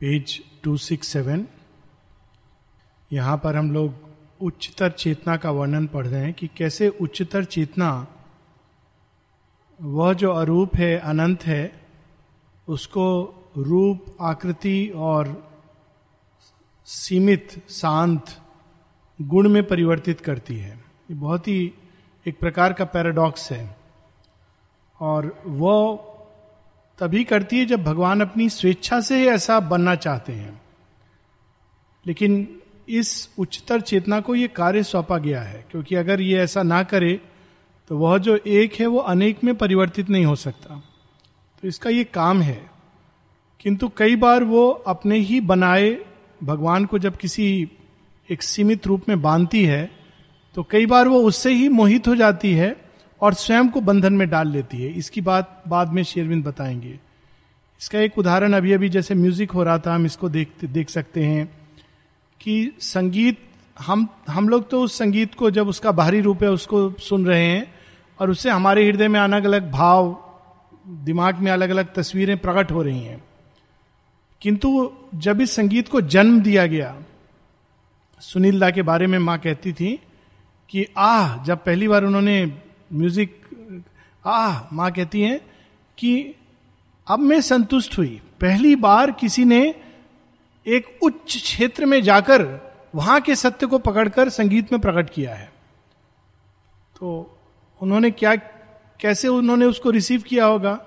Page to six seven यहाँ पर हम लोग उच्चतर चेतना का वर्णन पढ़ रहे हैं कि कैसे उच्चतर चेतना, वह जो अरूप है, अनंत है, उसको रूप, आकृति और सीमित, शांत गुण में परिवर्तित करती है। ये बहुत ही एक प्रकार का पैराडॉक्स है। और वह तभी करती है जब भगवान अपनी स्वेच्छा से ही ऐसा बनना चाहते हैं। लेकिन इस उच्चतर चेतना को यह कार्य सौंपा गया है, क्योंकि अगर ये ऐसा ना करे तो वह जो एक है वो अनेक में परिवर्तित नहीं हो सकता। तो इसका ये काम है। किंतु कई बार वो अपने ही बनाए भगवान को जब किसी एक सीमित रूप में बांधती है तो कई बार वो उससे ही मोहित हो जाती है और स्वयं को बंधन में डाल लेती है। इसकी बात बाद में शेरविंद बताएँगे। इसका एक उदाहरण अभी अभी जैसे म्यूज़िक हो रहा था, हम इसको देख देख सकते हैं कि संगीत, हम हम लोग तो उस संगीत को जब उसका बाहरी रूप है, उसको सुन रहे हैं और उससे हमारे हृदय में अलग अलग भाव, दिमाग में अलग अलग तस्वीरें प्रकट हो रही हैं। किंतु जब इस संगीत को जन्म दिया गया, सुनील दा के बारे में माँ कहती थी कि, आह, जब पहली बार उन्होंने म्यूज़िक आह, माँ कहती है कि अब मैं संतुष्ट हुई। पहली बार किसी ने एक उच्च क्षेत्र में जाकर वहाँ के सत्य को पकड़कर संगीत में प्रकट किया है। तो उन्होंने क्या, कैसे उन्होंने उसको रिसीव किया होगा?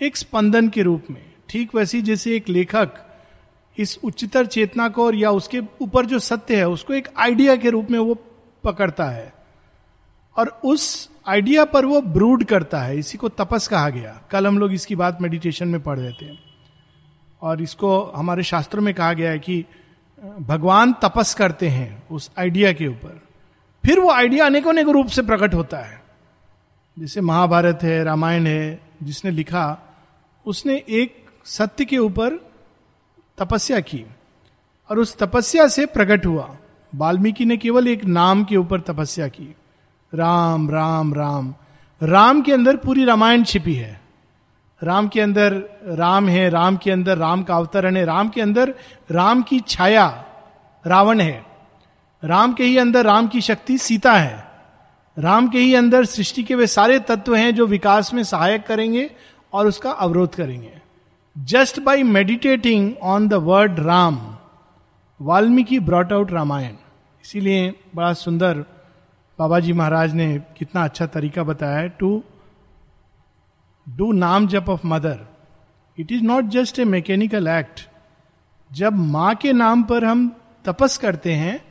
एक स्पंदन के रूप में। ठीक वैसी जैसे एक लेखक इस उच्चतर चेतना को और या उसके ऊपर जो सत्य है, उसको एक आइडिया के रूप में वो पकड़ता है। और उस आइडिया पर वो ब्रूड करता है, इसी को तपस कहा गया। कल हम लोग इसकी बात मेडिटेशन में पढ़ रहे थे। और इसको हमारे शास्त्रों में कहा गया है कि भगवान तपस करते हैं उस आइडिया के ऊपर। फिर वो आइडिया अनेक अनेक रूप से प्रकट होता है। जैसे महाभारत है, रामायण है, जिसने लिखा, उसने एक सत्य के ऊपर तपस्या की। और उस तपस्या से प्रकट हुआ। वाल्मीकि ने केवल एक नाम के ऊपर तपस्या की। राम राम राम। राम के अंदर पूरी रामायण छिपी है। राम के अंदर राम है, राम के अंदर राम का अवतरण है। राम के अंदर राम की छाया रावण है। राम के ही अंदर राम की शक्ति सीता है। राम के ही अंदर सृष्टि के वे सारे तत्व हैं जो विकास में सहायक करेंगे और उसका अवरोध करेंगे। Just by meditating on the word Ram Valmiki brought out Ramayana. इसीलिए बड़ा सुंदर बाबा जी महाराज ने कितना अच्छा तरीका बताया है to do naam jap of mother it is not just a mechanical act जब माँ के नाम पर हम तपस करते हैं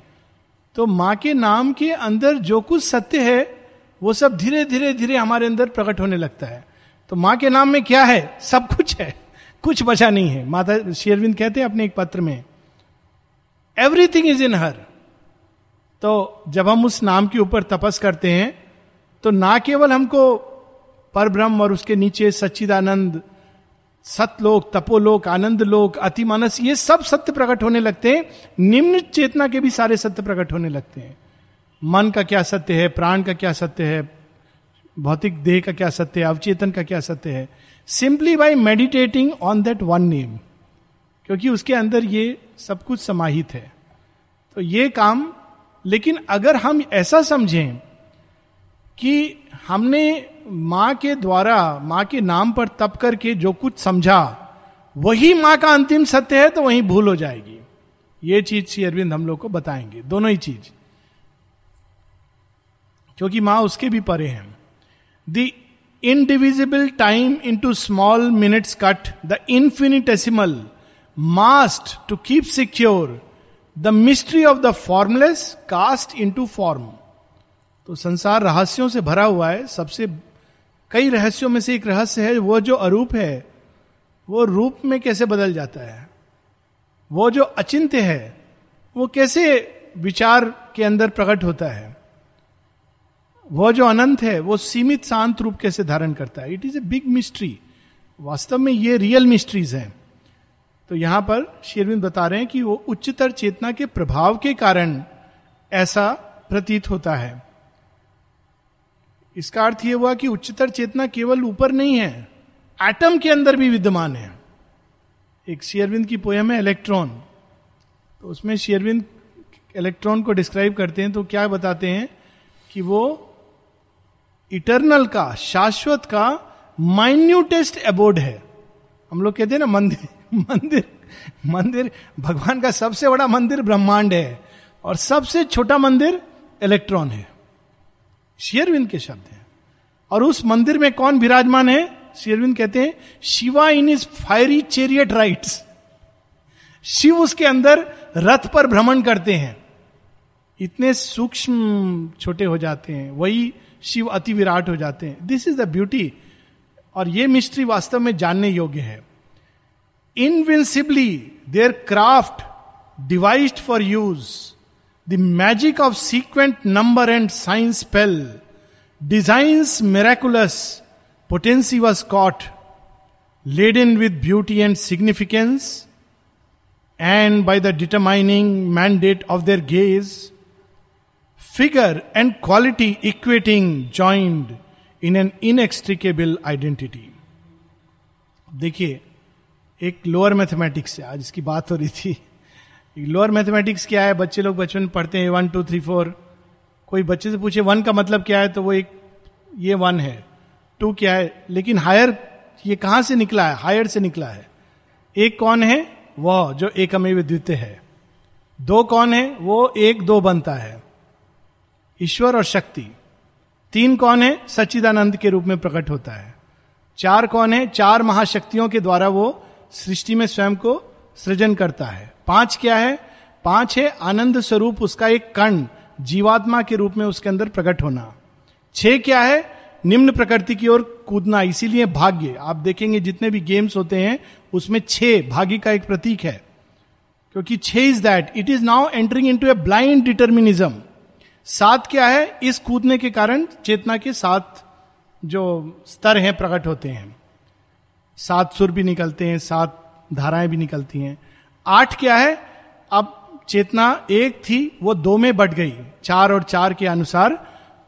तो माँ के नाम के अंदर जो कुछ सत्य है, वो सब धीरे धीरे धीरे हमारे अंदर प्रकट होने लगता है। तो माँ के नाम में क्या है? सब कुछ है। कुछ बचा नहीं है। माता शेरविंद कहते हैं अपने एक पत्र में एवरीथिंग इज़ इन हर तो जब हम उस नाम के ऊपर तपस करते हैं तो ना केवल हमको पर ब्रह्म और उसके नीचे सच्चिदानंद, सतलोक, तपोलोक आनंद लोक अतिमानस, ये सब सत्य प्रकट होने लगते हैं, निम्न चेतना के भी सारे सत्य प्रकट होने लगते हैं। मन का क्या सत्य है, प्राण का क्या सत्य है, भौतिक देह का क्या सत्य है, अवचेतन का क्या सत्य है? Simply by meditating on that one name क्योंकि उसके अंदर ये सब कुछ समाहित है। तो ये काम लेकिन अगर हम ऐसा समझें कि हमने माँ के द्वारा, माँ के नाम पर तप करके जो कुछ समझा, वही माँ का अंतिम सत्य है तो वही भूल हो जाएगी। ये चीज़ श्री अरविंद हम लोग को बताएँगे। दोनों ही चीज़। क्योंकि माँ उसके भी परे हैं। The indivisible time into small minutes cut the infinitesimal massed to keep secure the mystery of the formless cast into form. तो संसार रहस्यों से भरा हुआ है, सबसे कई रहस्यों में से एक रहस्य है, वो जो अरूप है, वो रूप में कैसे बदल जाता है? वो जो अचिंत्य है, वो कैसे विचार के अंदर प्रकट होता है? वो जो अनंत है, वो सीमित शांत रूप कैसे धारण करता है? It is a big mystery वास्तव में ये रियल मिस्ट्रीज हैं। तो यहाँ पर शेरविंद बता रहे हैं कि वो उच्चतर चेतना के प्रभाव के कारण ऐसा प्रतीत होता है। इसका अर्थ यह हुआ कि उच्चतर चेतना केवल ऊपर नहीं है, एटम के अंदर भी विद्यमान है। एक शेयरविंद की पोयम है इलेक्ट्रॉन। तो उसमें शेयरविंद इलेक्ट्रॉन को डिस्क्राइब करते हैं तो क्या बताते हैं कि वो इटरनल का, शाश्वत का माइन्यूटेस्ट एबोर्ड है। हम लोग कहते हैं ना मंदिर। मंदिर मंदिर, भगवान का सबसे बड़ा मंदिर ब्रह्मांड है और सबसे छोटा मंदिर इलेक्ट्रॉन है। शेयरविंद के शब्द हैं। और उस मंदिर में कौन विराजमान है? शेयरविंद कहते हैं, Shiva in his fiery chariot rides. Shiv उसके अंदर रथ पर भ्रमण करते हैं। इतने सूक्ष्म छोटे हो जाते हैं, वही शिव अति विराट हो जाते हैं। दिस इज़ द ब्यूटी और ये मिस्ट्री वास्तव में जानने योग्य है। Invincibly there craft devised for use the magic of sequent number and science spell designs miraculous potency was caught laden with beauty and significance, and by the determining mandate of their gaze, figure and quality equating joined in an inextricable identity. देखिए एक lower mathematics से, आज इसकी बात हो रही थी। Lower mathematics क्या है? बच्चे लोग बचपन पढ़ते हैं वन टू थ्री फोर कोई बच्चे से पूछे वन का मतलब क्या है? तो वो एक, ये वन है। टू क्या है? लेकिन हायर ये कहाँ से निकला है? हायर से निकला है। एक कौन है? वह जो एक अमेव द्वितीय है। दो कौन है? वो एक, दो बनता है। ईश्वर और शक्ति। तीन कौन है? सच्चिदानंद के रूप में प्रकट होता है। चार कौन है? चार महाशक्तियों के द्वारा वो सृष्टि में स्वयं को सृजन करता है। पाँच क्या है? पाँच है आनंद स्वरूप उसका एक कण, जीवात्मा के रूप में उसके अंदर प्रकट होना। छह क्या है? निम्न प्रकृति की ओर कूदना, इसीलिए भाग्य। आप देखेंगे जितने भी गेम्स होते हैं, उसमें छह, भाग्य का एक प्रतीक है। क्योंकि छह is that it is now entering into a blind determinism सात क्या है? इस कूदने के कारण चेतना के सात जो स्तर हैं प्रकट होते हैं। सात सुर भी निकलते हैं, सात धाराएँ भी निकलती हैं। आठ क्या है? अब चेतना एक थी, वो दो में बट गई। चार और चार के अनुसार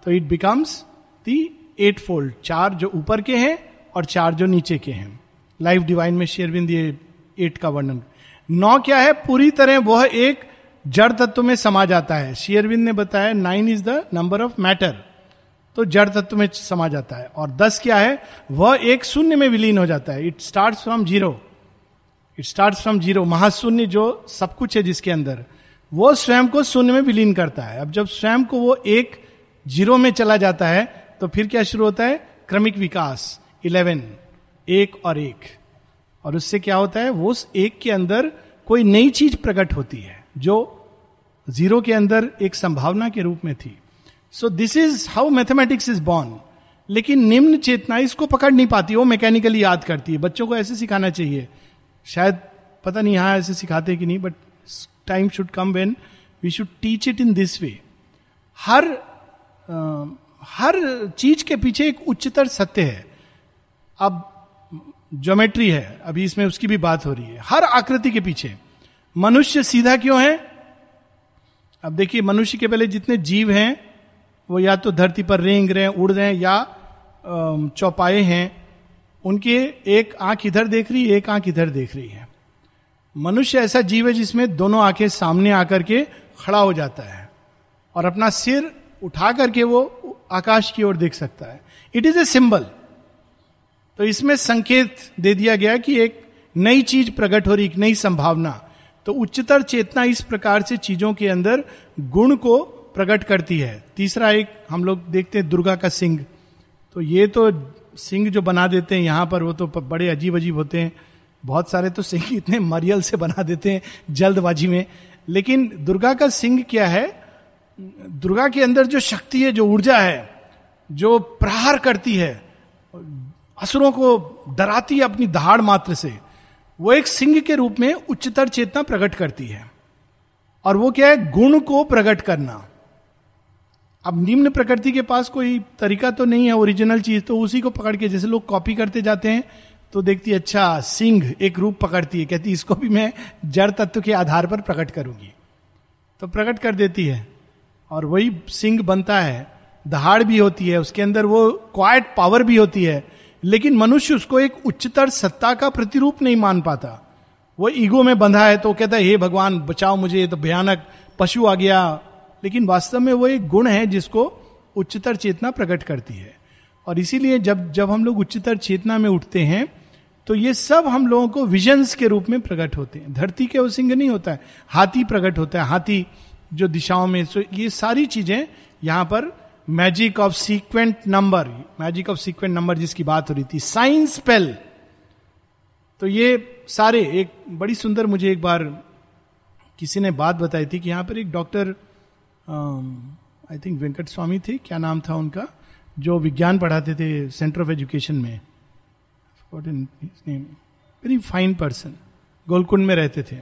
तो it becomes the eight fold चार जो ऊपर के हैं और चार जो नीचे के हैं। लाइफ डिवाइन में शेयरबिंद ये एट का वर्णन। नौ क्या है? पूरी तरह वह एक जड़ तत्व में समा जाता है। शेयरबिंद ने बताया nine is the number of matter तो जड़ तत्व में समा जाता है। और दस क्या है? वह एक शून्य में विलीन हो जाता है। It start from zero it start from zero महाशून्य जो सब कुछ है जिसके अंदर, वो स्वयं को शून्य में विलीन करता है। अब जब स्वयं को वो एक ज़ीरो में चला जाता है तो फिर क्या शुरू होता है? क्रमिक विकास। इलेवन, एक और एक। और उससे क्या होता है? वो उस एक के अंदर कोई नई चीज़ प्रकट होती है, जो ज़ीरो के अंदर एक संभावना के रूप में थी। So this is how mathematics is born लेकिन निम्न चेतना इसको पकड़ नहीं पाती वो मैकेनिकली याद करती है। बच्चों को ऐसे सिखाना चाहिए। शायद पता नहीं यहाँ ऐसे सिखाते कि नहीं but time should come when we should teach it in this way हर आ, हर चीज़ के पीछे एक उच्चतर सत्य है। अब ज्योमेट्री है। अभी इसमें उसकी भी बात हो रही है। हर आकृति के पीछे। मनुष्य सीधा क्यों है? अब देखिए मनुष्य के पहले जितने जीव हैं वो या तो धरती पर रेंग रहे हैं, उड़ रहे हैं, या चौपाए हैं, उनके एक आँख इधर देख रही है एक आँख इधर देख रही है। मनुष्य ऐसा जीव है जिसमें दोनों आँखें सामने आकर के खड़ा हो जाता है और अपना सिर उठा करके वो आकाश की ओर देख सकता है। इट इज़ ए सिंबल तो इसमें संकेत दे दिया गया कि एक नई चीज़ प्रकट हो रही, एक नई संभावना। तो उच्चतर चेतना इस प्रकार से चीज़ों के अंदर गुण को प्रकट करती है। तीसरा एक हम लोग देखते हैं दुर्गा का सिंह। तो ये तो सिंह जो बना देते हैं यहाँ पर, वो तो बड़े अजीब अजीब होते हैं। बहुत सारे तो सिंह इतने मरियल से बना देते हैं जल्दबाजी में। लेकिन दुर्गा का सिंह क्या है? दुर्गा के अंदर जो शक्ति है, जो ऊर्जा है, जो प्रहार करती है, असुरों को डराती है अपनी दहाड़ मात्र से, वो एक सिंह के रूप में उच्चतर चेतना प्रकट करती है। और वो क्या है? गुण को प्रकट करना। अब निम्न प्रकृति के पास कोई तरीका तो नहीं है ओरिजिनल चीज़ तो उसी को पकड़ के जैसे लोग कॉपी करते जाते हैं तो देखती अच्छा सिंह एक रूप पकड़ती है, कहती इसको भी मैं जड़ तत्व के आधार पर प्रकट करूँगी। तो प्रकट कर देती है, और वही सिंह बनता है, दहाड़ भी होती है, उसके अंदर वो क्वाइट पावर भी होती है, लेकिन मनुष्य उसको एक उच्चतर सत्ता का प्रतिरूप नहीं मान पाता। वो ईगो में बंधा है तो कहता है, हे भगवान, बचाओ मुझे, ये तो भयानक, पशु आ गया लेकिन वास्तव में वो एक गुण है जिसको उच्चतर चेतना प्रकट करती है। और इसीलिए जब जब हम लोग उच्चतर चेतना में उठते हैं तो ये सब हम लोगों को विजन्स के रूप में प्रकट होते हैं। धरती के सिंह नहीं होता है, हाथी प्रकट होता है। हाथी जो दिशाओं में, सो ये सारी चीज़ें यहाँ पर magic of sequent number magic of sequent number जिसकी बात हो रही थी साइंस पेल तो ये सारे, एक बड़ी सुंदर मुझे एक बार किसी ने बात बताई थी कि यहाँ पर एक doctor I think Venkat Swami थे क्या नाम था उनका जो विज्ञान पढ़ाते थे सेंटर ऑफ़ एजुकेशन में वेरी फाइन पर्सन गोलकुंड में रहते थे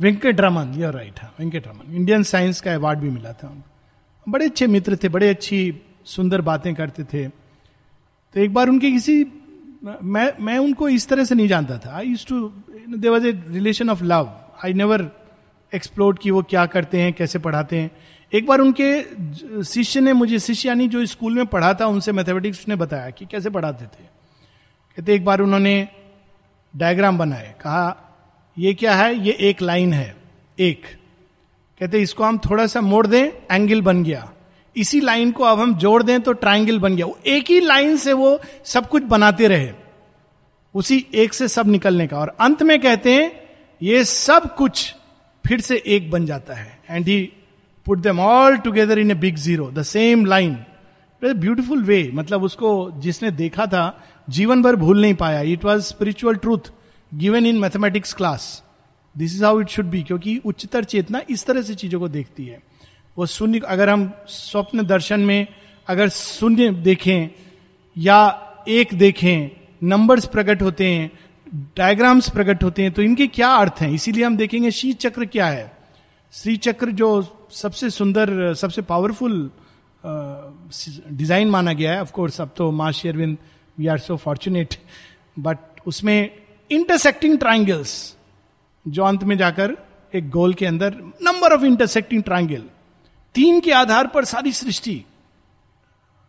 वेंकट रमन यूर राइट हाँ वेंकट रमन इंडियन साइंस का अवार्ड भी मिला था उनको बड़े अच्छे मित्र थे बड़े अच्छी सुंदर बातें करते थे तो एक बार उनके किसी मैं मैं उनको इस तरह से नहीं जानता था I use to there was a relation of love I never explore की वो क्या करते हैं, कैसे पढ़ाते हैं। एक बार उनके शिष्य ने मुझे, शिष्य यानी जो स्कूल में पढ़ा था, उनसे मैथमेटिक्स ने बताया कि कैसे पढ़ाते थे। कहते, एक बार उन्होंने डायग्राम बनाए, कहा, ये क्या है? ये एक लाइन है, एक। कहते, इसको हम थोड़ा सा मोड़ दें एंगल बन गया। इसी लाइन को अब हम जोड़ दें तो ट्राइंगल बन गया। वो एक ही लाइन से वो सब कुछ बनाते रहे, उसी एक से सब निकलने का। और अंत में कहते हैं, ये सब कुछ फिर से एक बन जाता है and he put them all together in a big zero the same line beautiful way मतलब उसको जिसने देखा था, जीवन भर भूल नहीं पाया. It was spiritual truth given in mathematics class this is how it should be क्योंकि उच्चतर चेतना इस तरह से चीज़ों को देखती है। वो शून्य, अगर हम स्वप्न दर्शन में अगर शून्य देखें या एक देखें नंबर्स प्रकट होते हैं डायग्राम्स प्रकट होते हैं तो इनके क्या अर्थ हैं? इसीलिए हम देखेंगे श्री चक्र क्या है। श्री चक्र जो सबसे सुंदर, सबसे पावरफुल डिज़ाइन माना गया है। ऑफकोर्स अब तो माँ Sri Aurobindo we are so fortunate but उसमें इंटरसेक्टिंग ट्राइंगल्स जो अंत में जाकर एक गोल के अंदर नंबर ऑफ़ इंटरसेक्टिंग ट्राइंगल तीन के आधार पर सारी सृष्टि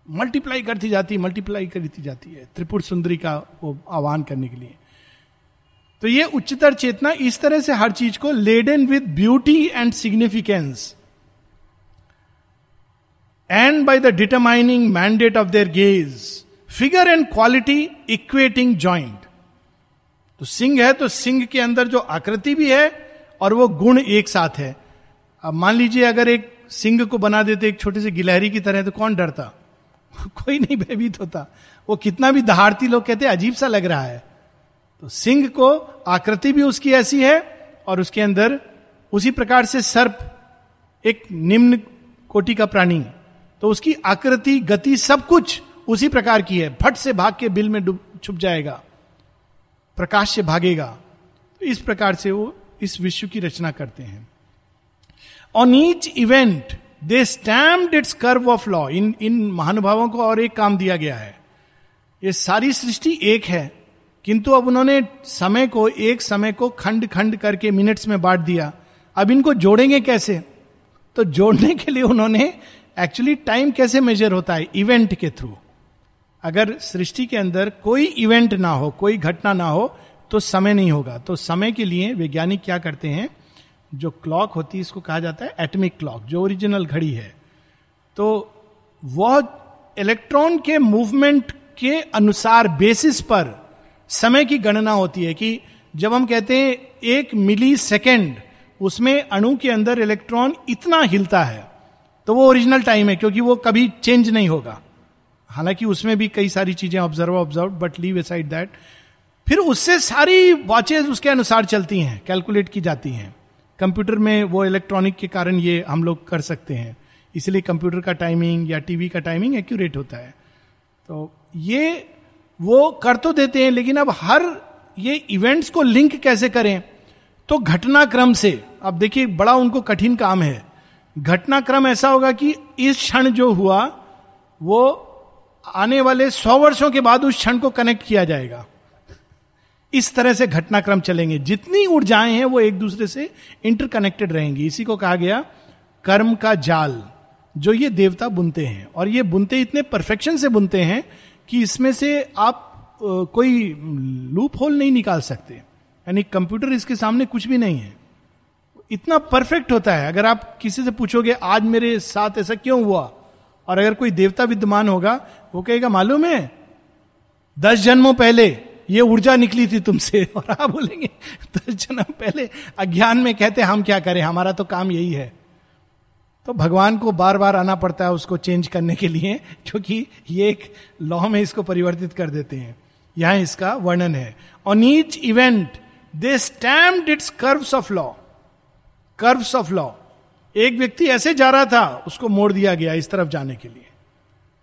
मल्टीप्लाई करती जाती है मल्टीप्लाई करती जाती है, त्रिपुर सुंदरी का वो आह्वान करने के लिए। तो ये उच्चतर चेतना इस तरह से हर चीज़ को laden with beauty and significance and by the determining mandate of their gauge figure and quality equating joint तो सिंह है तो सिंह के अंदर जो आकृति भी है और वो गुण एक साथ है। अब मान लीजिए अगर एक सिंह को बना देते एक छोटे से गिलहरी की तरह तो कौन डरता? कोई नहीं भयभीत होता। वो कितना भी दहाड़ती लोग कहते अजीब सा लग रहा है। तो सिंह को आकृति भी उसकी ऐसी है और उसके अंदर उसी प्रकार से सर्प एक निम्न कोटि का प्राणी तो उसकी आकृति, गति सब कुछ उसी प्रकार की है। फट से भाग के बिल में छुप जाएगा, प्रकाश से भागेगा। तो इस प्रकार से वो इस विश्व की रचना करते हैं। On each event they stamped its curve of law इन इन महानुभावों को और एक काम दिया गया है। ये सारी सृष्टि एक है। किंतु अब उन्होंने समय को, एक समय को खंड खंड करके मिनट्स में बांट दिया। अब इनको जोड़ेंगे कैसे? तो जोड़ने के लिए उन्होंने एक्चुअली टाइम कैसे मेजर होता है? इवेंट के थ्रू अगर सृष्टि के अंदर कोई इवेंट ना हो, कोई घटना ना हो तो समय नहीं होगा। तो समय के लिए वैज्ञानिक क्या करते हैं? जो क्लॉक होती है, इसको कहा जाता है एटमिक क्लॉक जो ओरिजिनल घड़ी है। तो वह इलेक्ट्रॉन के मूवमेंट के अनुसार बेसिस पर समय की गणना होती है कि जब हम कहते हैं एक मिली सेकेंड उसमें अणु के अंदर इलेक्ट्रॉन इतना हिलता है तो वो ओरिजिनल टाइम है, क्योंकि वो कभी चेंज नहीं होगा। हालाँकि उसमें भी कई सारी चीज़ें observe observe but leave side that फिर उससे सारी वॉचेज उसके अनुसार चलती हैं कैलकुलेट की जाती हैं। कंप्यूटर में वो इलेक्ट्रॉनिक के कारण ये हम लोग कर सकते हैं। इसलिए कंप्यूटर का टाइमिंग या टीवी का टाइमिंग एक्यूरेट होता है। तो ये वो कर तो देते हैं, लेकिन अब हर ये इवेंट्स को लिंक कैसे करें? तो घटनाक्रम से। अब देखिए, बड़ा उनको कठिन काम है। घटनाक्रम ऐसा होगा कि इस क्षण जो हुआ, वो आने वाले सौ वर्षों के बाद उस क्षण को कनेक्ट किया जाएगा। इस तरह से घटनाक्रम चलेंगे। जितनी ऊर्जाएँ हैं, वो एक दूसरे से इंटरकनेक्टेड रहेंगी। इसी को कहा गया कर्म का जाल, जो ये देवता बुनते हैं। और ये बुनते इतने परफेक्शन से बुनते हैं कि इसमें से आप कोई लूप होल नहीं निकाल सकते। यानी कंप्यूटर इसके सामने कुछ भी नहीं है। इतना परफेक्ट होता है। अगर आप किसी से पूछोगे, आज मेरे साथ ऐसा क्यों हुआ? और अगर कोई देवता विद्यमान होगा, वो कहेगा, मालूम है, दस जन्मों पहले ये ऊर्जा निकली थी तुमसे। और आप बोलेंगे, दस जन्म पहले अज्ञान में कहते हम क्या करें? हमारा तो काम यही है। तो भगवान को बार बार आना पड़ता है उसको चेंज करने के लिए, क्योंकि ये एक लॉ में इसको परिवर्तित कर देते हैं। यहाँ इसका वर्णन है। On each event they stamped its curves of law curves of law एक व्यक्ति ऐसे जा रहा था, उसको मोड़ दिया गया इस तरफ़ जाने के लिए।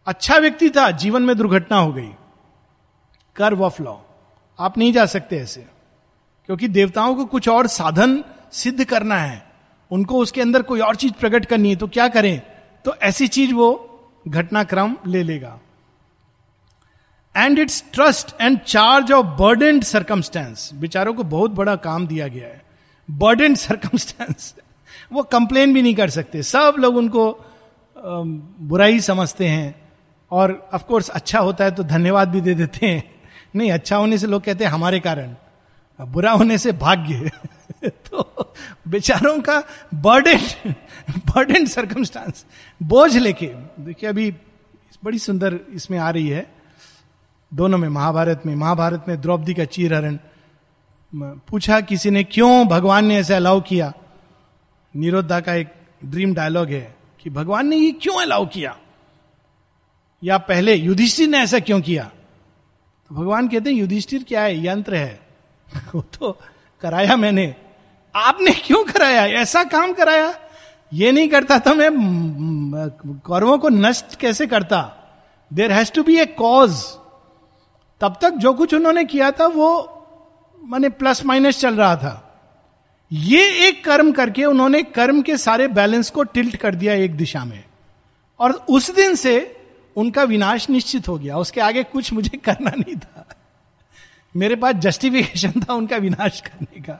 अच्छा व्यक्ति था, जीवन में दुर्घटना हो गई। कर्व ऑफ़ लॉ आप नहीं जा सकते ऐसे। क्योंकि देवताओं को कुछ और साधन सिद्ध करना है। उनको उसके अंदर कोई और चीज़ प्रकट करनी है तो क्या करें? तो ऐसी चीज़ वो घटनाक्रम ले लेगा। And its trust and charge of burdened circumstance बेचारों को बहुत बड़ा काम दिया गया है। बर्डेंड सर्कमस्टेंस वो कंप्लेन भी नहीं कर सकते। सब लोग उनको बुराई समझते हैं। और ऑफ़ कोर्स अच्छा होता है तो धन्यवाद भी दे देते हैं। नहीं अच्छा होने से लोग कहते हैं, हमारे कारण। बुरा होने से भाग्य तो बेचारों का बर्डन बर्डन सर्कमस्टांस बोझ लेके, देखिए अभी बड़ी सुंदर इसमें आ रही है। दोनों में, महाभारत में महाभारत में द्रौपदी का चीरहरण। पूछा किसी ने, क्यों भगवान ने ऐसे अलाउ किया? निरोधा का एक ड्रीम डायलॉग है कि भगवान ने ये क्यों अलाउ किया? या पहले युधिष्ठिर ने ऐसा क्यों किया? तो भगवान कहते हैं, युधिष्ठिर क्या है? यंत्र है। वो तो कराया मैंने। आपने क्यों कराया? ऐसा काम कराया? ये नहीं करता था मैं, कौरवों को नष्ट कैसे करता? There has to be a cause तब तक जो कुछ उन्होंने किया था, वो माने प्लस माइनस चल रहा था। ये एक कर्म करके उन्होंने कर्म के सारे बैलेंस को टिल्ट कर दिया एक दिशा में। और उस दिन से उनका विनाश निश्चित हो गया। उसके आगे कुछ मुझे करना नहीं था। मेरे पास जस्टिफिकेशन था उनका विनाश करने का।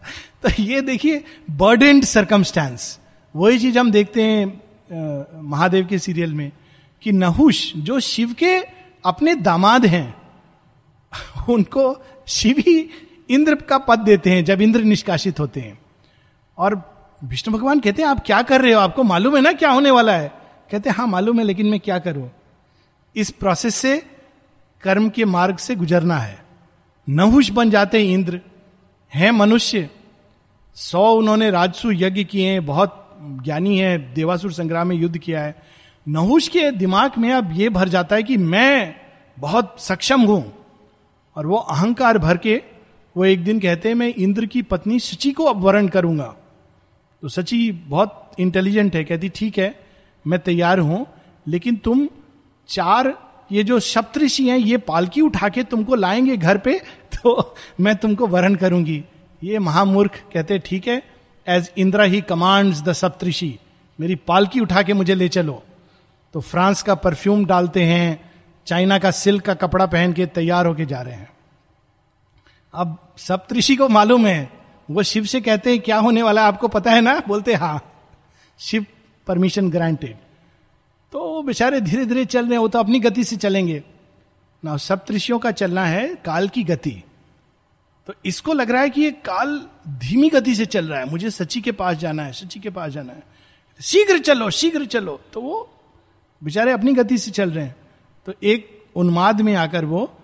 तो ये देखिए बर्डेंड सर्कमस्टांस वही चीज़ हम देखते हैं आ, महादेव के सीरियल में कि नहुष जो शिव के अपने दामाद हैं उनको शिव ही इंद्र का पद देते हैं जब इंद्र निष्कासित होते हैं। और विष्णु भगवान कहते हैं आप क्या कर रहे हो? आपको मालूम है ना क्या होने वाला है? कहते हैं हाँ मालूम है लेकिन मैं क्या करूँ? इस प्रोसेस से कर्म के मार्ग से गुजरना है। नहुष बन जाते इंद्र। हैं मनुष्य। सौ उन्होंने राजसु यज्ञ किए हैं, बहुत ज्ञानी है, देवासुर संग्राम में युद्ध किया है। नहुष के दिमाग में अब यह भर जाता है कि मैं बहुत सक्षम हूँ। और वो अहंकार भर के, वो एक दिन कहते हैं, मैं इंद्र की पत्नी सची को अब वर्ण करूँगा। तो सची बहुत इंटेलिजेंट है, कहती, ठीक है, मैं तैयार हूँ, लेकिन तुम चार ये जो सप्तऋषि हैं, ये पालकी उठा के तुमको लाएँगे घर पे तो मैं तुमको वरण करूँगी। ये महामूर्ख कहते, ठीक है as Indra he commands the Saptarishi मेरी पालकी उठा के मुझे ले चलो। तो फ्रांस का परफ्यूम डालते हैं, चाइना का सिल्क का कपड़ा पहन के तैयार होके जा रहे हैं। अब सप्तऋषि को मालूम है, वो शिव से कहते हैं, क्या होने वाला है, आपको पता है ना? बोलते हाँ शिव परमिशन ग्रांटेड तो वो बेचारे धीरे धीरे चल रहे हो तो अपनी गति से चलेंगे। ना सप्तऋषियों का चलना है काल की गति। तो इसको लग रहा है कि ये काल धीमी गति से चल रहा है। मुझे सची के पास जाना है सची के पास जाना है। शीघ्र चलो शीघ्र चलो। तो वो बेचारे अपनी गति से चल रहे हैं। तो एक उन्माद में आकर वो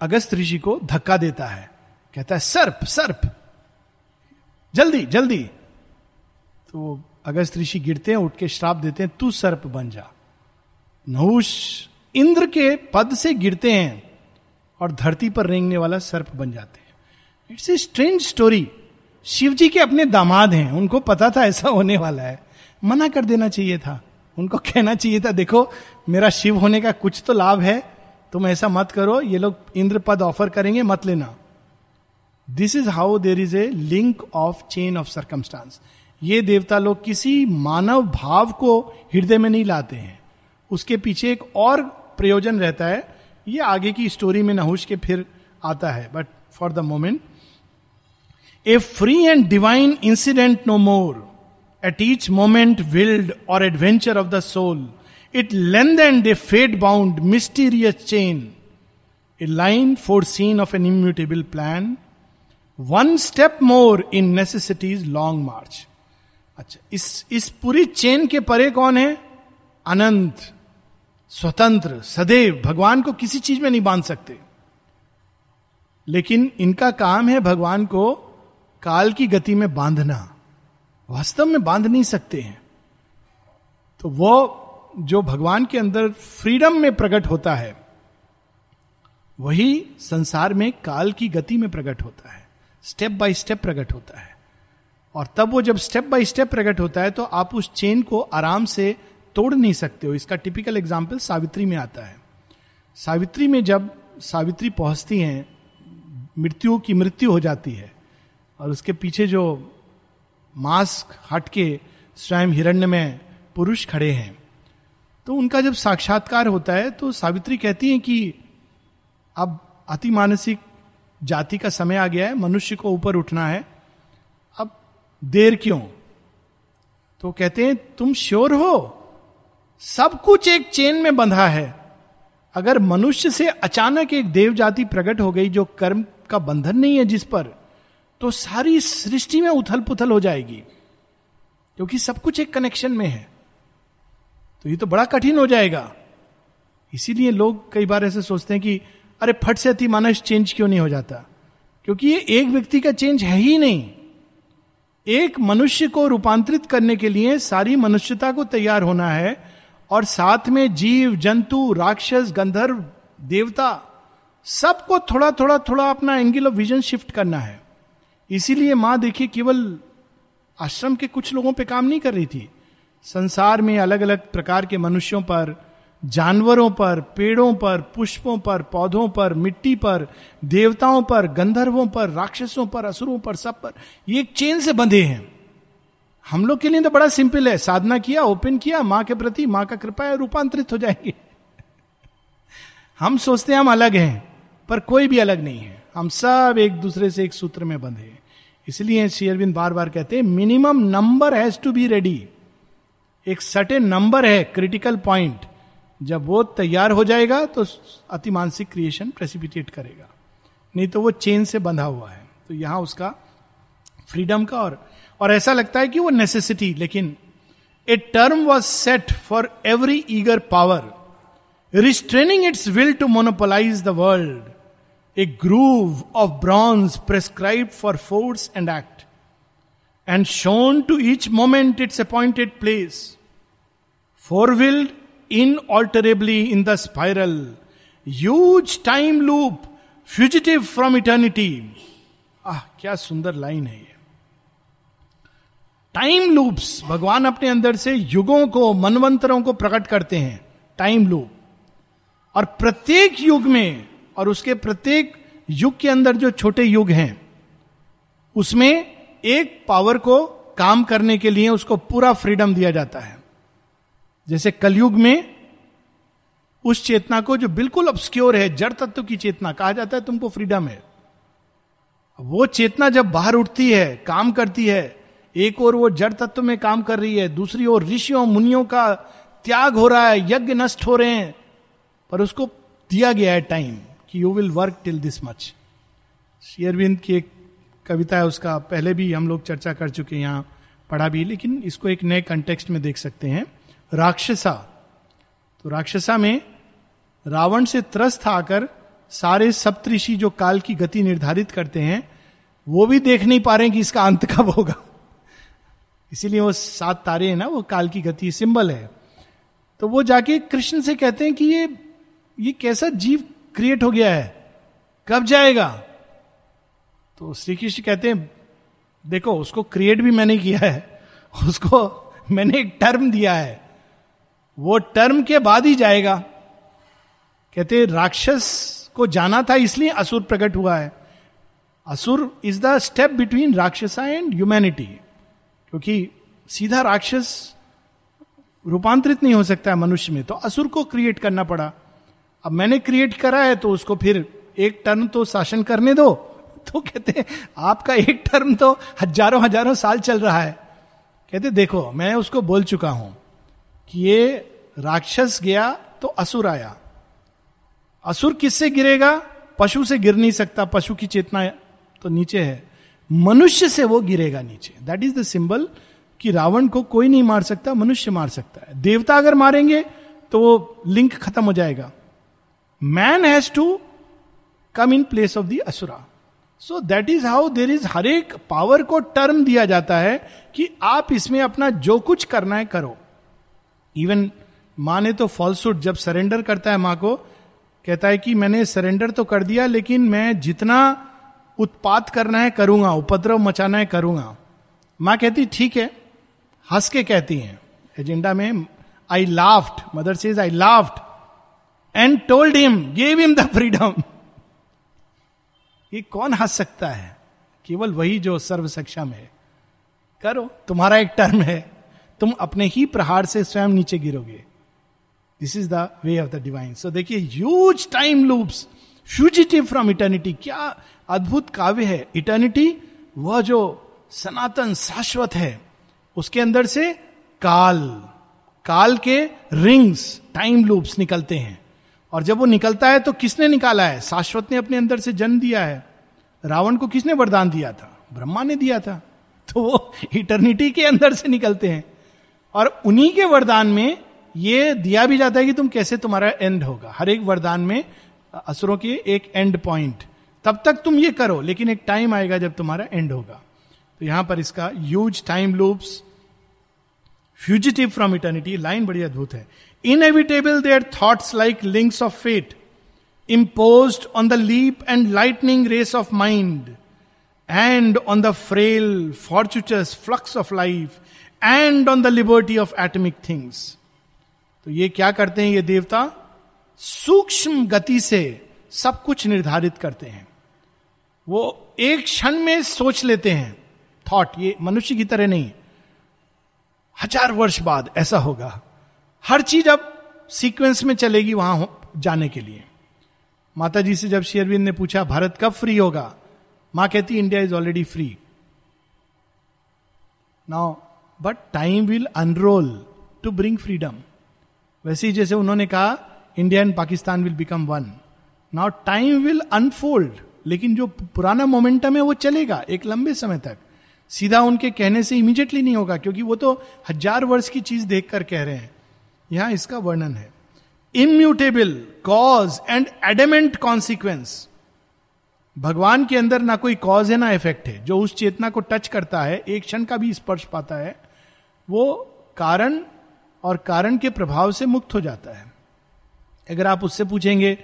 अगस्त ऋषि को धक्का देता है। कहता है, सर्प सर्प! जल्दी जल्दी! तो अगस्त ऋषि गिरते हैं, उठ के श्राप देते हैं, तू सर्प बन जा। नहुष इंद्र के पद से गिरते हैं और धरती पर रेंगने वाला सर्प बन जाते हैं। It's a strange story Shiv ji के अपने दामाद हैं, उनको पता था ऐसा होने वाला है। मना कर देना चाहिए था। उनको कहना चाहिए था, देखो, मेरा शिव होने का कुछ तो लाभ है। तुम ऐसा मत करो, ये लोग इंद्र पद ऑफ़र करेंगे, मत लेना. This is how there is a link of chain of circumstance ये देवता लोग किसी मानव भाव को हृदय में नहीं लाते हैं। उसके पीछे एक और प्रयोजन रहता है। ये आगे की स्टोरी में नहुष के फिर आता है but for the moment a free and divine incident no more at each moment willed or adventure of the soul it lent and a fate bound mysterious chain a line foreseen of an immutable plan one step more in necessity's long march अच्छा इस इस पूरी chain के परे कौन है? अनंत। स्वतंत्र, सदैव भगवान को किसी चीज़ में नहीं बाँध सकते। लेकिन इनका काम है भगवान को काल की गति में बांधना। वास्तव में बाँध नहीं सकते हैं। तो वो जो भगवान के अंदर फ्रीडम में प्रकट होता है, वही संसार में काल की गति में प्रकट होता है। स्टेप बाय स्टेप प्रकट होता है। और तब वो जब स्टेप बाय स्टेप प्रकट होता है तो आप उस चेन को आराम से तोड़ नहीं सकते हो। इसका टिपिकल एग्ज़ाम्पल सावित्री में आता है। सावित्री में जब सावित्री पहुँचती हैं, मृत्यु की मृत्यु हो जाती है और उसके पीछे जो मास्क हट के स्वयं हिरण्य में पुरुष खड़े हैं तो उनका जब साक्षात्कार होता है तो सावित्री कहती हैं कि अब अति मानसिक जाति का समय आ गया है, मनुष्य को ऊपर उठना है। अब देर क्यों? तो कहते हैं, तुम श्योर हो? सब कुछ एक चेन में बंधा है। अगर मनुष्य से अचानक एक देव जाति प्रकट हो गई जो कर्म का बंधन नहीं है जिस पर तो सारी सृष्टि में उथल पुथल हो जाएगी, क्योंकि सब कुछ एक कनेक्शन में है। तो ये तो बड़ा कठिन हो जाएगा। इसीलिए लोग कई बार ऐसे सोचते हैं कि, अरे, फट से अति मानस चेंज क्यों नहीं हो जाता? क्योंकि ये एक व्यक्ति का चेंज है ही नहीं। एक मनुष्य को रूपांतरित करने के लिए सारी मनुष्यता को तैयार होना है और साथ में जीव, जंतु, राक्षस, गंधर्व, देवता, सबको थोड़ा थोड़ा थोड़ा अपना एंगल ऑफ़ विजन शिफ्ट करना है। इसीलिए माँ देखिए, केवल आश्रम के कुछ लोगों पे काम नहीं कर रही थी। संसार में अलग अलग प्रकार के मनुष्यों पर, जानवरों पर, पेड़ों पर, पुष्पों पर, पौधों पर, मिट्टी पर, देवताओं पर, गंधर्वों पर, राक्षसों पर, असुरों पर, सब पर, ये एक चेन से बंधे हैं। हम लोग के लिए तो बड़ा सिंपल है। साधना किया, ओपन किया, माँ के प्रति, माँ का कृपा है, रूपांतरित हो जाएँगे। हम सोचते हैं हम अलग हैं, पर कोई भी अलग नहीं है। हम सब एक दूसरे से एक सूत्र में बंधे इसलिए शेयरविंद बार बार कहते हैं minimum number has to be ready एक सर्टेन नंबर है क्रिटिकल पॉइंट जब वो तैयार हो जाएगा तो अति मानसिक क्रिएशन प्रेसिपिटेट करेगा। नहीं तो वो चेन से बंधा हुआ है। तो यहाँ उसका फ्रीडम का और और ऐसा लगता है कि वो नेसेसिटी लेकिन a term was set for every eager power restraining its will to monopolise the world a groove of bronze prescribe for force and act and shown to each moment its appointed place forewilled inalterably in the spiral huge time loop fugitive from eternity ah क्या सुंदर line है ये time loops भगवान अपने अंदर से युगों को, मनवंतरों को प्रकट करते हैं। टाइम लूप और प्रत्येक युग में, और उसके प्रत्येक युग के अंदर जो छोटे युग हैं, उसमें एक पावर को काम करने के लिए उसको पूरा फ्रीडम दिया जाता है। जैसे कलयुग में, उस चेतना को जो बिल्कुल ऑब्सक्योर है, जड़ तत्व की चेतना, कहा जाता है तुमको फ्रीडम है। वो चेतना जब बाहर उठती है, काम करती है एक और वो जड़ तत्व में काम कर रही है, दूसरी ओर ऋषियों, मुनियों का त्याग हो रहा है, यज्ञ नष्ट हो रहे हैं। पर उसको दिया गया है टाइम कि you will work till this much Sri Aurobindo की एक कविता है, उसका पहले भी हम लोग चर्चा कर चुके हैं, यहाँ पढ़ा भी, लेकिन इसको एक नए कंटेक्स्ट में देख सकते हैं। राक्षसा। तो राक्षसा में रावण से त्रस्त आकर सारे सप्तऋषि जो काल की गति निर्धारित करते हैं, वो भी देख नहीं पा रहे कि इसका अंत कब होगा। इसीलिए वो सात तारे हैं ना, वो काल की गति सिंबल है। तो वो जाके कृष्ण से कहते हैं कि ये ये कैसा जीव क्रिएट हो गया है? कब जाएगा? तो श्री कृष्ण कहते हैं, देखो, उसको क्रिएट भी मैंने किया है, उसको मैंने एक टर्म दिया है, वो टर्म के बाद ही जाएगा। कहते राक्षस को जाना था, इसलिए असुर प्रकट हुआ है। Asura is the step between rakshasa and humanity क्योंकि सीधा राक्षस रूपांतरित नहीं हो सकता है मनुष्य में तो असुर को क्रिएट करना पड़ा। अब मैंने क्रिएट करा है तो उसको फिर एक टर्म तो शासन करने दो। तो कहते हैं, आपका एक टर्म तो हज़ारों हज़ारों साल चल रहा है। कहते, देखो, मैं उसको बोल चुका हूँ कि ये राक्षस गया तो असुर आया। असुर किससे गिरेगा? पशु से गिर नहीं सकता, पशु की चेतना तो नीचे है। मनुष्य से वो गिरेगा नीचे। दैट इज़ द सिंबल कि रावण को कोई नहीं मार सकता, मनुष्य मार सकता है। देवता अगर मारेंगे तो वो लिंक खत्म हो जाएगा। Man has to come in place of the asura so that is how there is हर एक पावर को टर्म दिया जाता है कि आप इसमें अपना जो कुछ करना है करो। इवन माँ ने तो फॉल्सूट जब सरेंडर करता है माँ को, कहता है कि मैंने सरेंडर तो कर दिया, लेकिन मैं जितना उत्पात करना है, करूँगा, उपद्रव मचाना है, करूँगा। माँ कहती, ठीक है। हंस के कहती हैं, एजेंडा में I laughed mother says I laughed and told him gave him the freedom ये कौन हंस सकता है? केवल वही जो सर्व सक्षम है। करो, तुम्हारा एक टर्म है। तुम अपने ही प्रहार से स्वयं नीचे गिरोगे। This is the way of the divine so देखिए huge time loops fugitive from eternity क्या अद्भुत काव्य है। इटर्निटी वह जो सनातन शाश्वत है, उसके अंदर से काल काल के रिंग्स टाइम लूप्स निकलते हैं। और जब वो निकलता है तो किसने निकाला है? शाश्वत ने अपने अंदर से जन्म दिया है। रावण को किसने वरदान दिया था? ब्रह्मा ने दिया था। तो वो इटर्निटी के अंदर से निकलते हैं। और उन्हीं के वरदान में ये दिया भी जाता है कि तुम कैसे तुम्हारा एंड होगा। हर एक वरदान में असुरों के एक एंड पॉइंट तब तक तुम ये करो, लेकिन एक टाइम आएगा जब तुम्हारा एंड होगा। तो यहाँ पर इसका huge time loops fugitive from eternity line बड़ी अद्भुत है। Inevitable their thoughts like links of fate impose on the leap and lightning race of mind and on the frail fortuitous flux of life and on the liberty of atomic things तो ये क्या करते हैं ये देवता? सूक्ष्म गति से सब कुछ निर्धारित करते हैं। वो एक क्षण में सोच लेते हैं। थॉट ये मनुष्य की तरह नहीं। हज़ार वर्ष बाद ऐसा होगा। हर चीज़ अब सीक्वेंस में चलेगी वहाँ जाने के लिए। माता जी से जब शेरविंद ने पूछा, भारत कब फ्री होगा? माँ कहती India is already free now but time will unroll to bring freedom वैसे ही जैसे उन्होंने कहा India and Pakistan will become one now time will unfold लेकिन जो पुराना मोमेंटम है वो चलेगा एक लंबे समय तक। सीधा उनके कहने से इमीडिएटली नहीं होगा, क्योंकि वो तो हज़ार वर्ष की चीज़ देखकर कह रहे हैं। यहाँ इसका वर्णन है। Immutable cause and adamant consequence भगवान के अंदर ना कोई कॉज है, ना इफ़ेक्ट है। जो उस चेतना को टच करता है, एक क्षण का भी स्पर्श पाता है, वो कारण और कारण के प्रभाव से मुक्त हो जाता है। अगर आप उससे पूछेंगे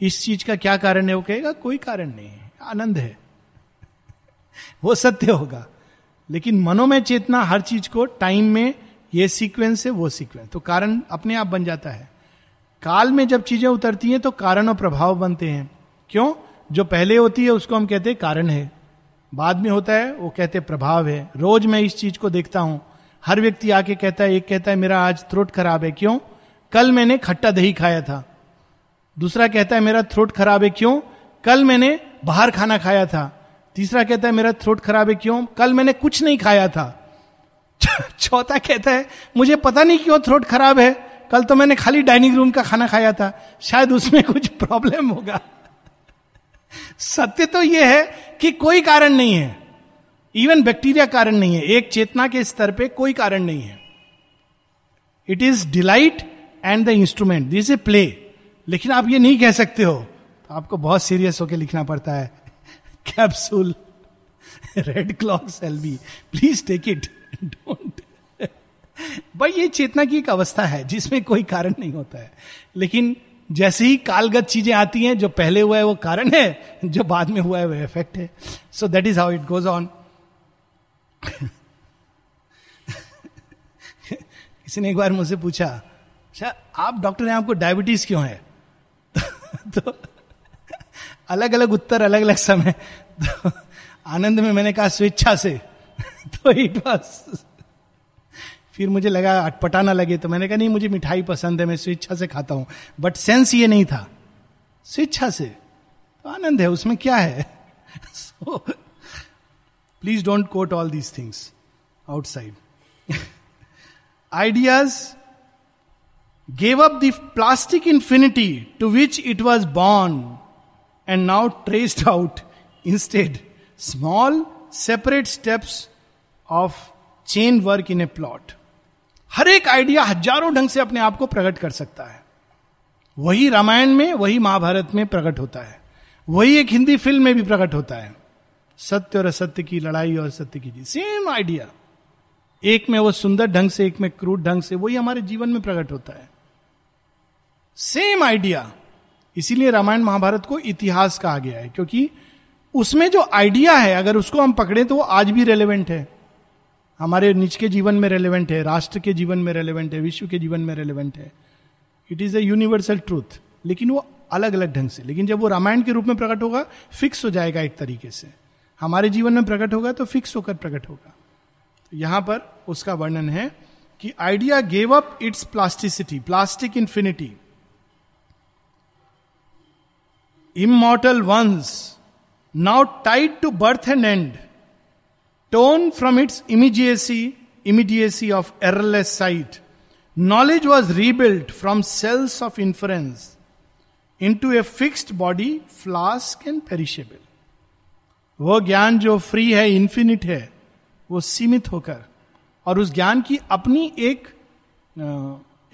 इस चीज़ का क्या कारण है? वो कहेगा, कोई कारण नहीं है, आनंद है। वो सत्य होगा। लेकिन मनोमय चेतना हर चीज़ को टाइम में ये सीक्वेंस है, वो सीक्वेंस तो कारण अपने आप बन जाता है। काल में जब चीज़ें उतरती हैं तो कारण और प्रभाव बनते हैं। क्यों? जो पहले होती है, उसको हम कहते हैं कारण है। बाद में होता है, वो कहते हैं प्रभाव है। रोज मैं इस चीज़ को देखता हूँ। हर व्यक्ति आके कहता है, एक कहता है, मेरा आज थ्रोट खराब है। क्यों? कल मैंने खट्टा दही खाया था। दूसरा कहता है, मेरा थ्रोट खराब है क्यों? कल मैंने बाहर खाना खाया था। तीसरा कहता है, मेरा थ्रोट खराब है क्यों? कल मैंने कुछ नहीं खाया था। चौथा कहता है, मुझे पता नहीं क्यों थ्रोट खराब है। कल तो मैंने खाली डाइनिंग रूम का खाना खाया था। शायद उसमें कुछ प्रॉब्लम होगा। सत्य तो यह है कि कोई कारण नहीं है। इवन बैक्टीरिया कारण नहीं है। एक चेतना के स्तर पे कोई कारण नहीं है। It is delight and the instrument this a play लेकिन आप ये नहीं कह सकते हो। तो आपको बहुत सीरियस होकर लिखना पड़ता है। Capsule red clock cell be please take it don't भाई, ये चेतना की एक अवस्था है, जिसमें कोई कारण नहीं होता है। लेकिन जैसे ही कालगत चीज़ें आती हैं, जो पहले हुआ है, वो कारण है, जो बाद में हुआ है वह इफ़ेक्ट है। So that is how it goes on किसी ने एक बार मुझसे पूछा अच्छा आप डॉक्टर हैं, आपको डायबिटीज़ क्यों है? तो अलग अलग उत्तर अलग अलग समय। तो आनंद में मैंने कहा, स्वेच्छा से। तो इट वॉज़ फिर मुझे लगा अटपटा ना लगे। तो मैंने कहा, नहीं, मुझे मिठाई पसंद है, मैं स्वेच्छा से खाता हूँ। बट सेंस ये नहीं था। स्वेच्छा से। तो आनंद है, उसमें क्या है? So please don't quote all these things outside ideas gave up the plastic infinity to which it was born and now traced out instead. Small, separate steps of chain work in a plot. हर एक idea हज़ारों ढंग से अपने आप को प्रकट कर सकता है। वही रामायण में, वही महाभारत में प्रकट होता है। वही एक हिंदी फ़िल्म में भी प्रकट होता है। सत्य और असत्य की लड़ाई और सत्य की जीत। सेम आइडिया एक में वो सुंदर ढंग से, एक में क्रूड ढंग से, वही हमारे जीवन में प्रकट होता है। सेम आइडिया इसीलिए रामायण महाभारत को इतिहास कहा गया है, क्योंकि उसमें जो आइडिया है, अगर उसको हम पकड़े तो वो आज भी रेलिवेंट है। हमारे निज के जीवन में रेलिवेंट है, राष्ट्र के जीवन में रेलिवेंट है, विश्व के जीवन में रेलिवेंट है। It is a universal truth लेकिन वो अलग अलग ढंग से। लेकिन जब वो रामायण के रूप में प्रकट होगा फिक्स हो जाएगा एक तरीके से। हमारे जीवन में प्रकट होगा तो फिक्स होकर प्रकट होगा। तो यहाँ पर उसका वर्णन है कि idea gave up its plasticity plastic infinity immortal once now tied to birth and and torn from its immediacy immediacy of errorless sight knowledge was rebuild from cells of influence into a fixed body flask and perishable वो ज्ञान जो free है infinite है, वो सीमित होकर, और उस ज्ञान की अपनी एक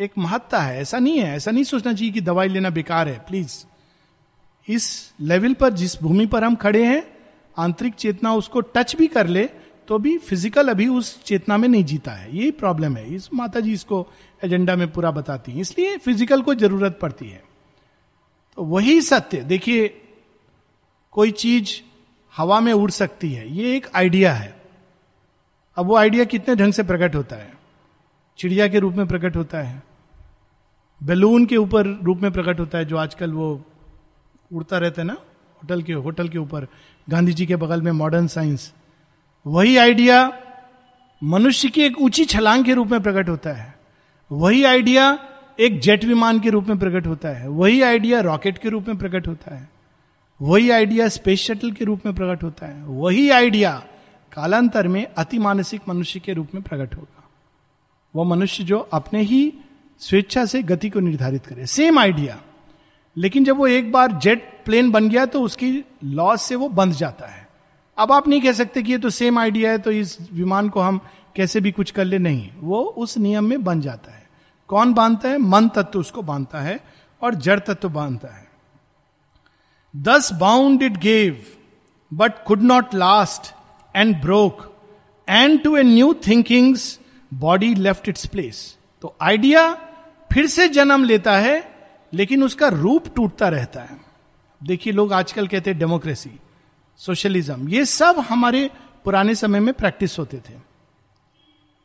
एक महत्ता है। ऐसा नहीं है, ऐसा नहीं सोचना चाहिए कि दवाई लेना बेकार है प्लीज़ इस लेवल पर, जिस भूमि पर हम खड़े हैं, आंतरिक चेतना उसको टच भी कर ले तो भी फ़िज़िकल अभी उस चेतना में नहीं जीता है। यही प्रॉब्लम है। इस माता जी इसको एजेंडा में पूरा बताती हैं। इसलिए फ़िज़िकल को ज़रूरत पड़ती है। तो वही सत्य। देखिए, कोई चीज़ हवा में उड़ सकती है। ये एक आइडिया है। अब वो आइडिया कितने ढंग से प्रकट होता है? चिड़िया के रूप में प्रकट होता है। बैलून के ऊपर रूप में प्रकट होता है, जो आजकल वो उड़ता रहता है ना, होटल के होटल के ऊपर गांधी जी के बगल में मॉडर्न साइंस वही आइडिया मनुष्य की एक ऊँची छलांग के रूप में प्रकट होता है। वही आइडिया एक जेट विमान के रूप में प्रकट होता है। वही आइडिया रॉकेट के रूप में प्रकट होता है। वही आइडिया स्पेस शटल के रूप में प्रकट होता है। वही आइडिया कालांतर में अति मानसिक मनुष्य के रूप में प्रकट होगा। वह मनुष्य जो अपने ही स्वेच्छा से गति को निर्धारित करे। सेम आइडिया लेकिन जब वो एक बार जेट प्लेन बन गया तो उसकी लॉस से वो बंध जाता है। अब आप नहीं कह सकते कि ये तो सेम आइडिया है तो इस विमान को हम कैसे भी कुछ कर ले। नहीं, वो उस नियम में बन जाता है। कौन बांधता है? मन तत्व उसको बांधता है और जड़ तत्व बांधता है। Thus bound it gave but could not last and broke and to a new thinking's body left its place तो आइडिया फिर से जन्म लेता है लेकिन उसका रूप टूटता रहता है। देखिए, लोग आजकल कहते हैं डेमोक्रेसी, सोशलिज्म, ये सब हमारे पुराने समय में प्रैक्टिस होते थे।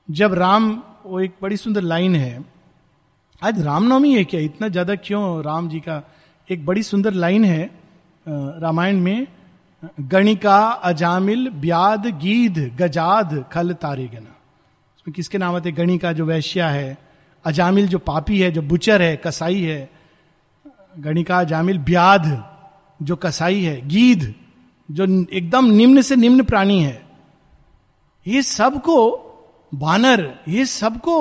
जब राम, वो एक बड़ी सुंदर लाइन है, आज रामनवमी है क्या? इतना ज़्यादा क्यों राम जी का एक बड़ी सुंदर लाइन है रामायण में, गणिका अजामिल ब्याद गीध गजाद खल तारे गना। उसमें किसके नाम आते गणिका जो वैश्या है, अजामिल जो पापी है, जो बुचर है, कसाई है गणिका जामिल ब्याध, जो कसाई है, गीध, जो एकदम निम्न से निम्न प्राणी है। ये सबको बानर, ये सबको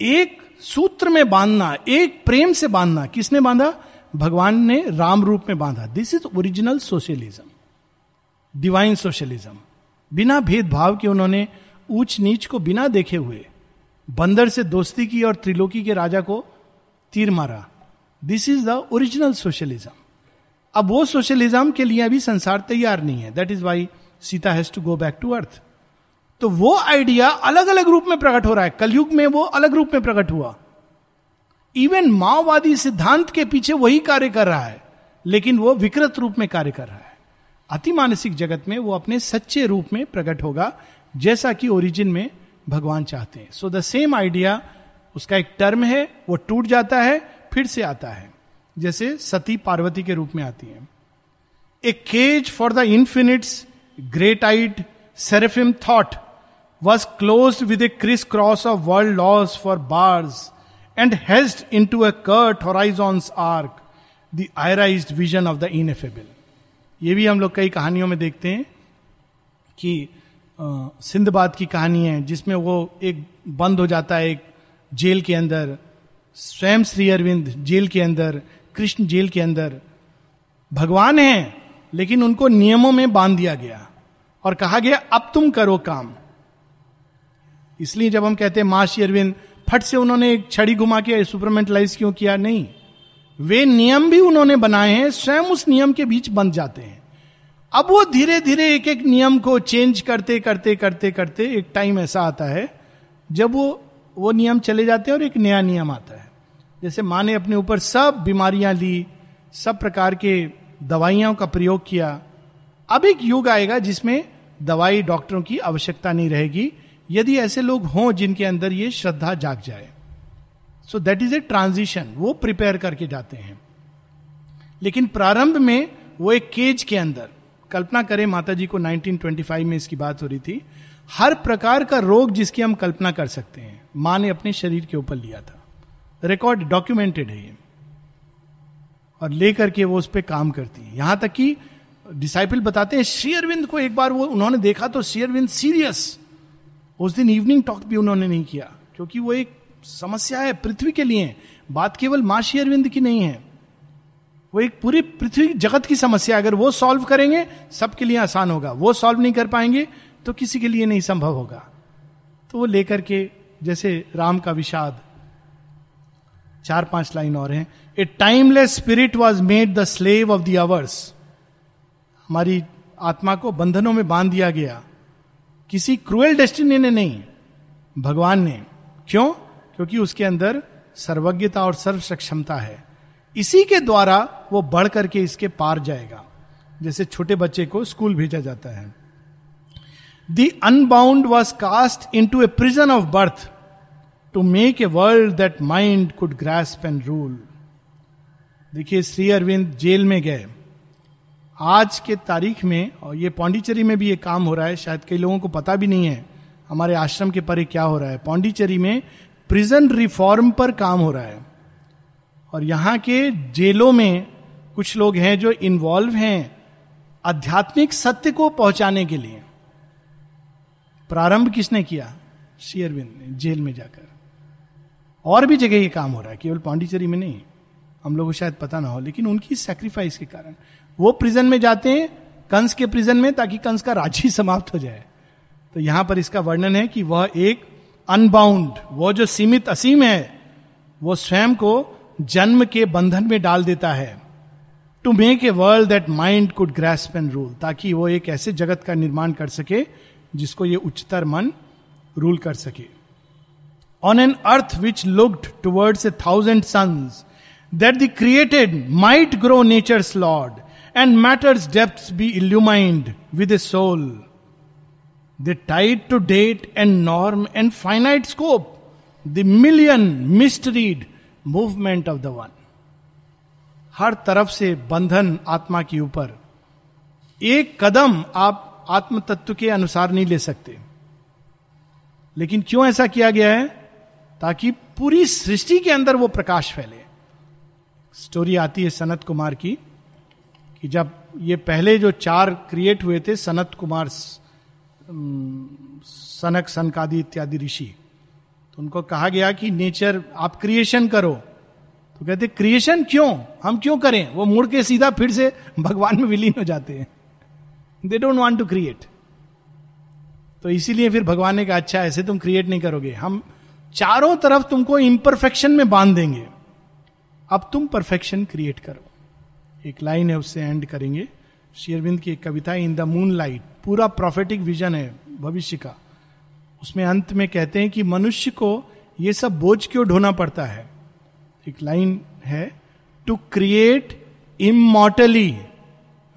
एक सूत्र में बांधना, एक प्रेम से बांधना, किसने बांधा? भगवान ने राम रूप में बांधा। This is original socialism divine socialism बिना भेदभाव के उन्होंने ऊंच नीच को बिना देखे हुए बंदर से दोस्ती की और त्रिलोकी के राजा को तीर मारा। This is the original socialism अब वो सोशलिज्म के लिए अभी संसार तैयार नहीं है. That is why Sita has to go back to earth तो वो आइडिया अलग अलग रूप में प्रकट हो रहा है. कलयुग में वो अलग रूप में प्रकट हुआ. इवन माओवादी सिद्धांत के पीछे वही कार्य कर रहा है. लेकिन वो विकृत रूप में कार्य कर रहा है. अति मानसिक जगत में वो अपने सच्चे रूप में प्रकट होगा, जैसा कि ओरिजिन में भगवान चाहते हैं. सो द सेम आइडिया उसका एक टर्म है, वो टूट जाता है फिर से आता है, जैसे सती पार्वती के रूप में आती है। A cage for the infinite's great eyed seraphim thought was closed with a crisscross of world laws for bars and hedged into a curt horizon's arc the iris vision of the ineffable ये भी हम लोग कई कहानियों में देखते हैं कि सिंधबाद की कहानी है, जिसमें वो एक बंद हो जाता है एक जेल के अंदर स्वयं श्री अरविंद जेल के अंदर, कृष्ण जेल के अंदर भगवान हैं, लेकिन उनको नियमों में बाँध दिया गया और कहा गया, अब तुम करो काम. इसलिए जब हम कहते हैं, माँ श्री अरविंद, फट से उन्होंने एक छड़ी घुमा के सुपरमेंटलाइज क्यों किया? नहीं। वे नियम भी उन्होंने बनाए हैं, स्वयं उस नियम के बीच बंध जाते हैं। अब वो धीरे धीरे एक एक नियम को चेंज करते करते करते करते एक टाइम ऐसा आता है, जब वो वो नियम चले जाते हैं और एक नया नियम आता है। जैसे माँ ने अपने ऊपर सब बीमारियाँ ली, सब प्रकार के दवाइयों का प्रयोग किया, अब एक युग आएगा जिसमें दवाई डॉक्टरों की आवश्यकता नहीं रहेगी, यदि ऐसे लोग हों जिनके अंदर ये श्रद्धा जाग जाए। So that is a transition वो प्रिपेयर करके जाते हैं। लेकिन प्रारंभ में वो एक केज के अंदर, कल्पना करें माता जी को 1925 में इसकी बात हो रही थी, हर प्रकार का रोग जिसकी हम कल्पना कर सकते हैं, माँ ने अपने शरीर के ऊपर लिया था। रिकॉर्ड डॉक्यूमेंटेड है ये। और लेकर के वो उस पर काम करती है। यहाँ तक कि डिसाइपल बताते हैं शेयरविंद को एक बार वो उन्होंने देखा तो शेयरविंद सीरियस उस दिन इवनिंग टॉक भी उन्होंने नहीं किया, क्योंकि वो एक समस्या है पृथ्वी के लिए। बात केवल माँ शेयरविंद की नहीं है। वो एक पूरी पृथ्वी जगत की समस्या अगर वो सॉल्व करेंगे, सबके लिए आसान होगा। वो सॉल्व नहीं कर पाएँगे तो किसी के लिए नहीं संभव होगा। तो वो लेकर के जैसे राम का विषाद चार पाँच लाइन और हैं। A timeless spirit was made the slave of the hours हमारी आत्मा को बंधनों में बाँध दिया गया। किसी क्रूएल डेस्टिनी ने नहीं, भगवान ने। क्यों? क्योंकि उसके अंदर सर्वज्ञता और सर्व सक्षमता है। इसी के द्वारा वो बढ़ करके इसके पार जाएगा। जैसे छोटे बच्चे को स्कूल भेजा जाता है। The unbound was cast into a prison of birth to make a world that mind could grasp and rule देखिए, श्री अरविंद जेल में गए। आज के तारीख में, और ये पौंडीचेरी में भी ये काम हो रहा है, शायद कई लोगों को पता भी नहीं है, हमारे आश्रम के परे क्या हो रहा है। पौंडीचेरी में प्रिजन रिफॉर्म पर काम हो रहा है। और यहाँ के जेलों में कुछ लोग हैं जो इन्वॉल्व हैं आध्यात्मिक सत्य को पहुँचाने के लिए। प्रारंभ किसने किया? शेयरविंद ने, जेल में जाकर। और भी जगह ये काम हो रहा है, केवल पांडिचेरी में नहीं, हम लोगों को शायद पता ना हो, लेकिन उनकी सेक्रीफाइस के कारण। वो प्रिजन में जाते हैं, कंस के प्रिजन में, ताकि कंस का राज्य समाप्त हो जाए। तो यहाँ पर इसका वर्णन है कि वह एक अनबाउंड वो जो सीमित, असीम है, वो स्वयं को जन्म के बंधन में डाल देता है। To make a world that mind could grasp and rule ताकि वो एक ऐसे जगत का निर्माण कर सके, जिसको ये उच्चतर मन रूल कर सके। On an earth which looked towards a thousand suns that the created might grow nature's lord and matter's depth be illumined with a soul the tied to date and norm and finite scope the million mysteried movement of the one हर तरफ़ से बंधन आत्मा के ऊपर। एक कदम आप आत्म तत्व के अनुसार नहीं ले सकते। लेकिन क्यों ऐसा किया गया है? ताकि पूरी सृष्टि के अंदर वो प्रकाश फैले। स्टोरी आती है सनत कुमार की, कि जब ये पहले जो चार क्रिएट हुए थे, सनत कुमार सनक, सनकादि इत्यादि ऋषि तो उनको कहा गया कि नेचर, आप क्रिएशन करो। तो कहते, क्रिएशन क्यों? हम क्यों करें? वो मुड़ के सीधा फिर से भगवान में विलीन हो जाते हैं। They don't want to create तो इसीलिए फिर भगवान ने कहा अच्छा ऐसे तुम क्रिएट नहीं करोगे। हम चारों तरफ़ तुमको इम्परफेक्शन में बाँध देंगे अब तुम परफेक्शन क्रिएट करो। एक लाइन है, उससे एंड करेंगे। शेरविंद की एक कविता इन द मून लाइट पूरा प्रोफेटिक विजन है भविष्य का। उसमें अंत में कहते हैं कि मनुष्य को यह सब बोझ क्यों ढोना पड़ता है? एक लाइन है to create immortally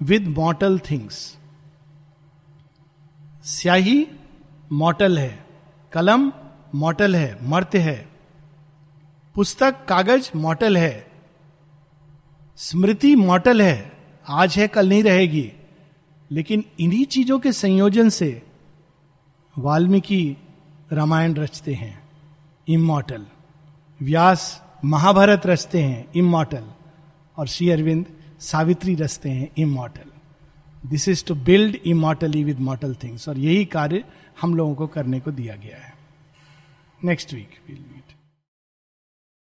with mortal things स्याही मॉटल है, कलम मॉटल है, मर्त्य है। पुस्तक, कागज़, मॉटल है। स्मृति, मॉटल है। आज है, कल नहीं रहेगी। लेकिन इन्हीं चीज़ों के संयोजन से वाल्मीकि रामायण रचते हैं। इमोटल। व्यास महाभारत रचते हैं, इमोटल। और श्री अरविंद सावित्री रचते हैं, immortal. This is to build immortally with mortal things और यही कार्य हम लोगों को करने को दिया गया है। Next week.